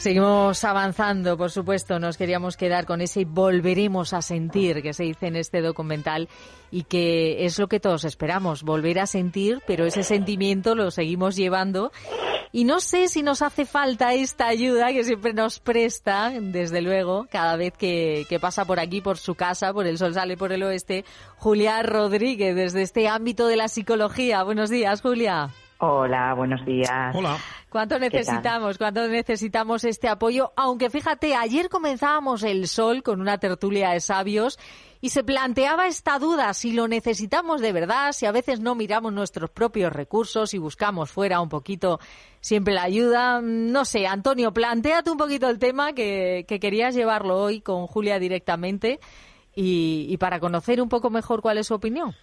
Seguimos avanzando, por supuesto, nos queríamos quedar con ese volveremos a sentir que se dice en este documental y que es lo que todos esperamos, volver a sentir, pero ese sentimiento lo seguimos llevando y no sé si nos hace falta esta ayuda que siempre nos presta, desde luego, cada vez que, que pasa por aquí, por su casa, por el sol sale por el oeste, Julia Rodríguez, desde este ámbito de la psicología. Buenos días, Julia. Hola, buenos días. Hola. ¿Cuánto necesitamos? ¿Cuánto necesitamos este apoyo? Aunque fíjate, ayer comenzábamos el sol con una tertulia de sabios y se planteaba esta duda si lo necesitamos de verdad, si a veces no miramos nuestros propios recursos y buscamos fuera un poquito siempre la ayuda. No sé, Antonio, planteate un poquito el tema que, querías llevarlo hoy con Julia directamente y, y para conocer un poco mejor cuál es su opinión.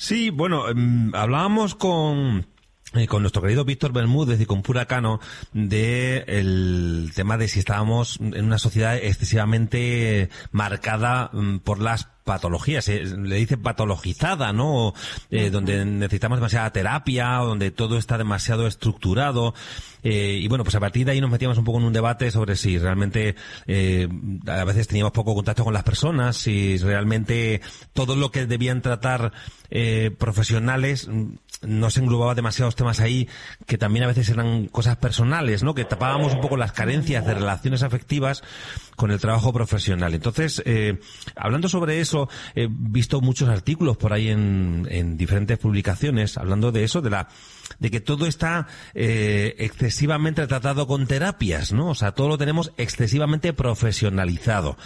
Sí, bueno, em, hablábamos con eh, con nuestro querido Víctor Bermúdez y con Pura Cano de el tema de si estábamos en una sociedad excesivamente marcada mm, por las patologías, le dice patologizada, ¿no? Eh, donde necesitamos demasiada terapia, o donde todo está demasiado estructurado. Eh, y bueno, pues a partir de ahí nos metíamos un poco en un debate sobre si realmente eh, a veces teníamos poco contacto con las personas, si realmente todo lo que debían tratar eh, profesionales mm, no se englobaba demasiados temas ahí que también a veces eran cosas personales, ¿no? Que tapábamos un poco las carencias de relaciones afectivas con el trabajo profesional. Entonces, hablando sobre eso, he visto muchos artículos por ahí en, en diferentes publicaciones hablando de eso, de la de que todo está eh, excesivamente tratado con terapias, ¿no? O sea, todo lo tenemos excesivamente profesionalizado.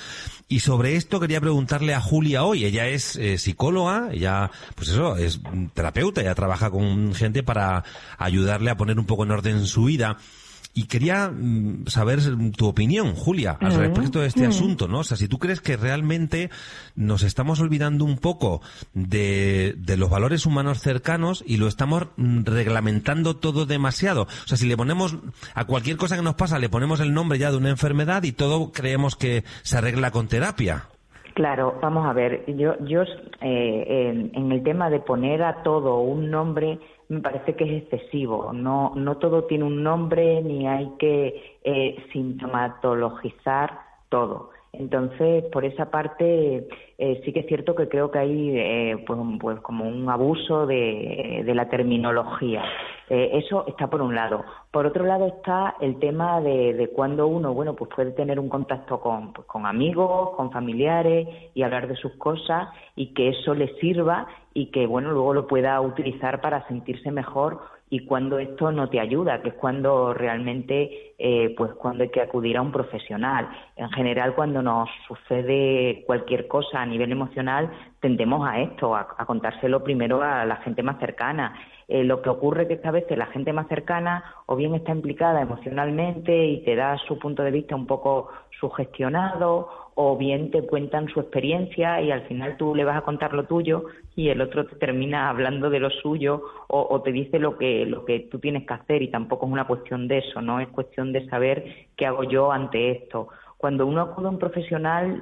Y sobre esto quería preguntarle a Julia hoy. Ella es eh, psicóloga, ella, pues eso, es terapeuta, ella trabaja con gente para ayudarle a poner un poco en orden su vida. Y quería mm, saber tu opinión, Julia, al respecto de este asunto, ¿no? O sea, si tú crees que realmente nos estamos olvidando un poco de, de los valores humanos cercanos y lo estamos mm, reglamentando todo demasiado. O sea, si le ponemos a cualquier cosa que nos pasa, le ponemos el nombre ya de una enfermedad y todo creemos que se arregla con terapia. Claro, vamos a ver, yo, yo eh, en, el tema de poner a todo un nombre, me parece que es excesivo. No, no todo tiene un nombre ni hay que eh, sintomatologizar todo. Entonces, por esa parte, eh, sí que es cierto que creo que hay eh, pues, pues, como un abuso de, la terminología. Eh, eso está por un lado. Por otro lado está el tema de, de cuando uno, bueno, pues puede tener un contacto con, pues, con amigos, con familiares y hablar de sus cosas y que eso le sirva y que, bueno, luego lo pueda utilizar para sentirse mejor y cuando esto no te ayuda, que es cuando realmente, eh, pues cuando hay que acudir a un profesional. En general, cuando nos sucede cualquier cosa a nivel emocional, tendemos a esto, a, contárselo primero a la gente más cercana. Eh, lo que ocurre es que veces la gente más cercana o bien está implicada emocionalmente y te da su punto de vista un poco sugestionado o bien te cuentan su experiencia y al final tú le vas a contar lo tuyo y el otro te termina hablando de lo suyo o, te dice lo que lo que tú tienes que hacer y tampoco es una cuestión de eso, no es cuestión de saber qué hago yo ante esto. Cuando uno acude a un profesional,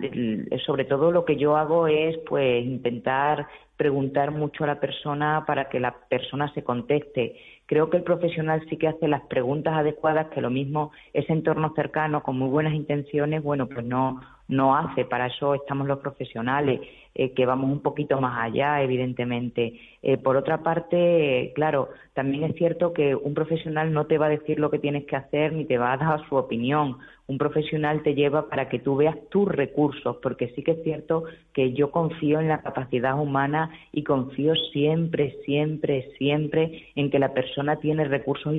sobre todo lo que yo hago es pues intentar preguntar mucho a la persona para que la persona se conteste. Creo que el profesional sí que hace las preguntas adecuadas, que lo mismo ese entorno cercano con muy buenas intenciones, bueno, pues no no hace. Para eso estamos los profesionales, eh, que vamos un poquito más allá, evidentemente. Eh, por otra parte, claro, también es cierto que un profesional no te va a decir lo que tienes que hacer ni te va a dar su opinión. Un profesional te lleva para que tú veas tus recursos, porque sí que es cierto que yo confío en la capacidad humana y confío siempre, siempre, siempre en que la persona tiene recursos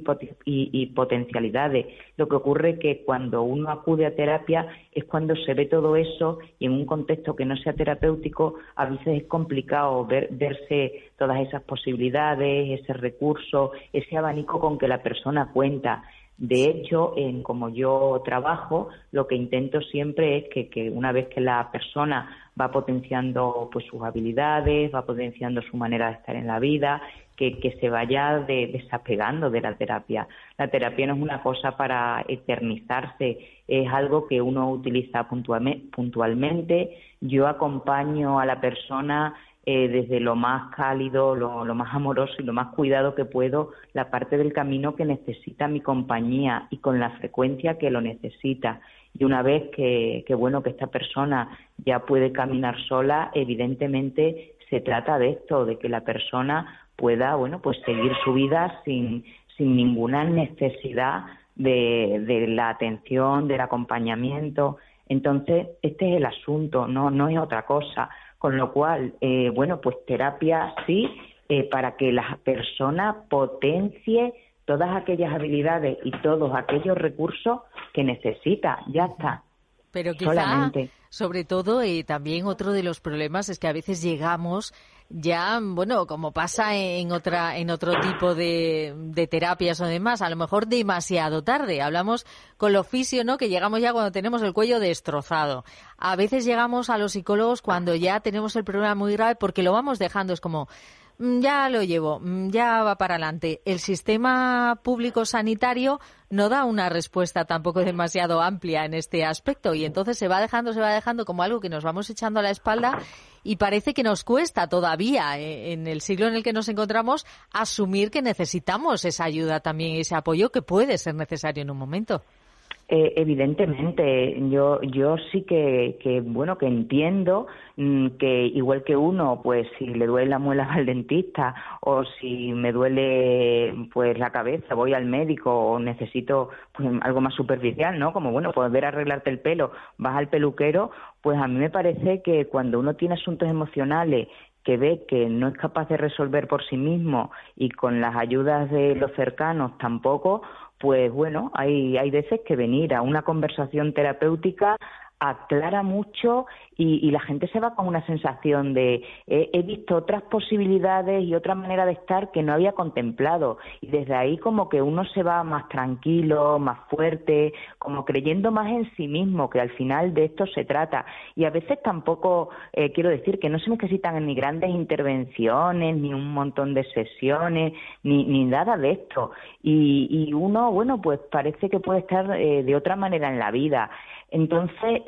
y, potencialidades. Lo que ocurre es que cuando uno acude a terapia es cuando se ve todo eso y en un contexto que no sea terapéutico a veces es complicado ver, verse todas esas posibilidades, ese recurso, ese abanico con que la persona cuenta. De hecho, en como yo trabajo, lo que intento siempre es que, que, una vez que la persona va potenciando pues sus habilidades, va potenciando su manera de estar en la vida, que, que se vaya desapegando de la terapia. La terapia no es una cosa para eternizarse, es algo que uno utiliza puntualmente. Yo acompaño a la persona eh, desde lo más cálido, lo, más amoroso y lo más cuidado que puedo la parte del camino que necesita mi compañía y con la frecuencia que lo necesita. Y una vez que, que bueno que esta persona ya puede caminar sola, evidentemente se trata de esto, de que la persona pueda bueno pues seguir su vida sin, sin ninguna necesidad de, de la atención, del acompañamiento. Entonces, este es el asunto, no, no es otra cosa. Con lo cual, eh, bueno, pues terapia sí, eh, para que la persona potencie todas aquellas habilidades y todos aquellos recursos que necesita. Ya está. Pero quizá, sobre todo, y también otro de los problemas es que a veces llegamos ya, bueno, como pasa en otra, en otro tipo de, de terapias o demás, a lo mejor demasiado tarde. Hablamos con lo fisio, ¿no? Que llegamos ya cuando tenemos el cuello destrozado. A veces llegamos a los psicólogos cuando ya tenemos el problema muy grave porque lo vamos dejando. Es como, ya lo llevo, mm, ya va para adelante. El sistema público sanitario no da una respuesta tampoco demasiado amplia en este aspecto y entonces se va dejando, se va dejando como algo que nos vamos echando a la espalda y parece que nos cuesta todavía eh, en el siglo en el que nos encontramos asumir que necesitamos esa ayuda también, ese apoyo que puede ser necesario en un momento. Eh, evidentemente, yo yo sí que, que bueno que entiendo mm, que igual que uno, pues si le duele la muela al dentista o si me duele pues la cabeza, voy al médico o necesito pues algo más superficial, ¿no? Como bueno poder arreglarte el pelo, vas al peluquero, pues a mí me parece que cuando uno tiene asuntos emocionales que ve que no es capaz de resolver por sí mismo y con las ayudas de los cercanos tampoco, pues bueno, hay, hay veces que venir a una conversación terapéutica aclara mucho y, la gente se va con una sensación de he, visto otras posibilidades y otra manera de estar que no había contemplado y desde ahí como que uno se va más tranquilo, más fuerte, como creyendo más en sí mismo, que al final de esto se trata. Y a veces tampoco eh, quiero decir que no se necesitan ni grandes intervenciones, ni un montón de sesiones, ni, ni nada de esto. Y, y uno, bueno, pues parece que puede estar eh, de otra manera en la vida. Entonces,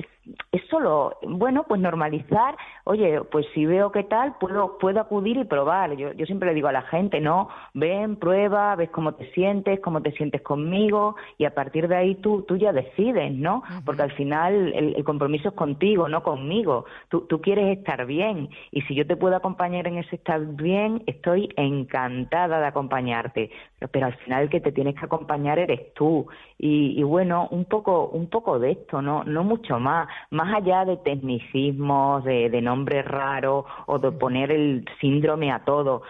es solo, bueno, pues normalizar, oye, pues si veo qué tal, puedo, puedo acudir y probar. Yo, yo siempre le digo a la gente, no, ven, prueba, ves cómo te sientes, cómo te sientes conmigo y a partir de ahí tú, tú ya decides, ¿no? Porque al final el, compromiso es contigo, no conmigo. Tú, tú quieres estar bien y si yo te puedo acompañar en ese estar bien, estoy encantada de acompañarte. Pero, al final el que te tienes que acompañar eres tú. Y, y bueno, un poco, un poco de esto, no, no mucho más más allá de tecnicismos, de, de nombres raros o de poner el síndrome a todo.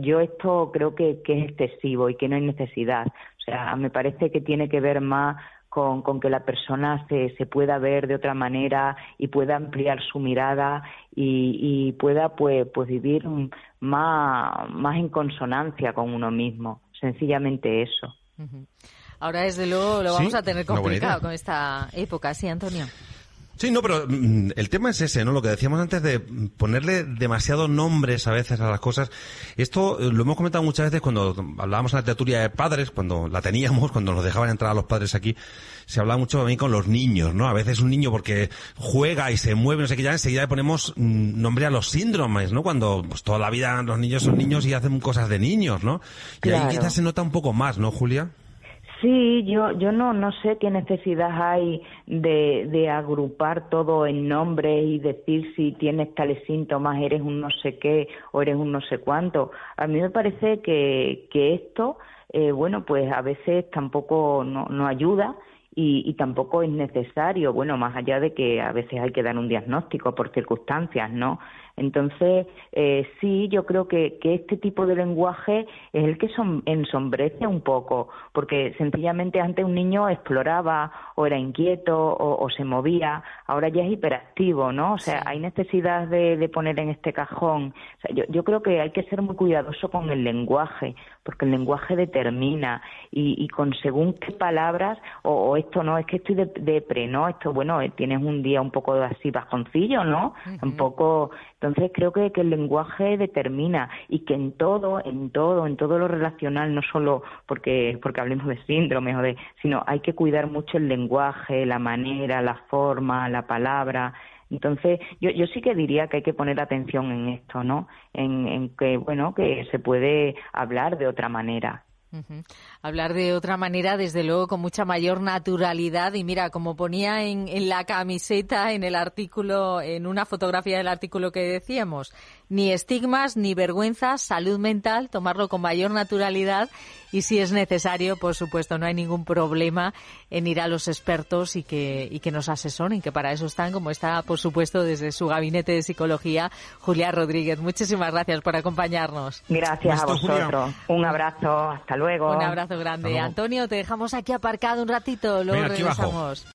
Yo esto creo que, es excesivo y que no hay necesidad. O sea, me parece que tiene que ver más con, con, que la persona se, se, pueda ver de otra manera y pueda ampliar su mirada y, y pueda pues, pues vivir más, más en consonancia con uno mismo. Sencillamente eso. Ahora, desde luego, lo vamos a tener complicado con esta época, ¿sí, Antonio? Sí, no, pero mm, el tema es ese, ¿no? Lo que decíamos antes de ponerle demasiados nombres a veces a las cosas. Esto eh, lo hemos comentado muchas veces cuando hablábamos en la tertulia de padres, cuando la teníamos, cuando nos dejaban entrar a los padres aquí, se hablaba mucho también con los niños, ¿no? A veces un niño porque juega y se mueve, no sé qué, ya enseguida le ponemos mm, nombre a los síndromes, ¿no? Cuando pues toda la vida los niños son niños y hacen cosas de niños, ¿no? Y ahí quizás se nota un poco más, ¿no, Julia? Sí, yo, yo no, no sé qué necesidad hay de, agrupar todo en nombres y decir si tienes tales síntomas, eres un no sé qué o eres un no sé cuánto. A mí me parece que, que esto, eh, bueno, pues a veces tampoco no, no ayuda y, y, tampoco es necesario, bueno, más allá de que a veces hay que dar un diagnóstico por circunstancias, ¿no? Entonces, eh, sí, yo creo que, que, este tipo de lenguaje es el que son, ensombrece un poco, porque sencillamente antes un niño exploraba o era inquieto o, se movía, ahora ya es hiperactivo, ¿no? O sea, hay necesidad de, de, poner en este cajón. O sea, yo, yo creo que hay que ser muy cuidadoso con el lenguaje, porque el lenguaje determina y, y con según qué palabras, o, esto no, es que estoy de, pre, ¿no? Esto, bueno, eh, tienes un día un poco así bajoncillo, ¿no? Un poco entonces creo que, el lenguaje determina y que en todo, en todo, en todo lo relacional, no solo porque, porque hablemos de síndromes o de, sino hay que cuidar mucho el lenguaje, la manera, la forma, la palabra. Entonces, yo, yo sí que diría que hay que poner atención en esto, ¿no? En, en que, bueno, que se puede hablar de otra manera. Hablar de otra manera, desde luego, con mucha mayor naturalidad. Y mira, como ponía en, en, la camiseta, en el artículo, en una fotografía del artículo que decíamos, ni estigmas, ni vergüenza, salud mental, tomarlo con mayor naturalidad y si es necesario, por supuesto, no hay ningún problema en ir a los expertos y que, y que nos asesoren, que para eso están, como está, por supuesto, desde su gabinete de psicología, Julia Rodríguez. Muchísimas gracias por acompañarnos. Gracias a vosotros. Un abrazo, hasta luego. Un abrazo grande. Antonio, te dejamos aquí aparcado un ratito, luego regresamos.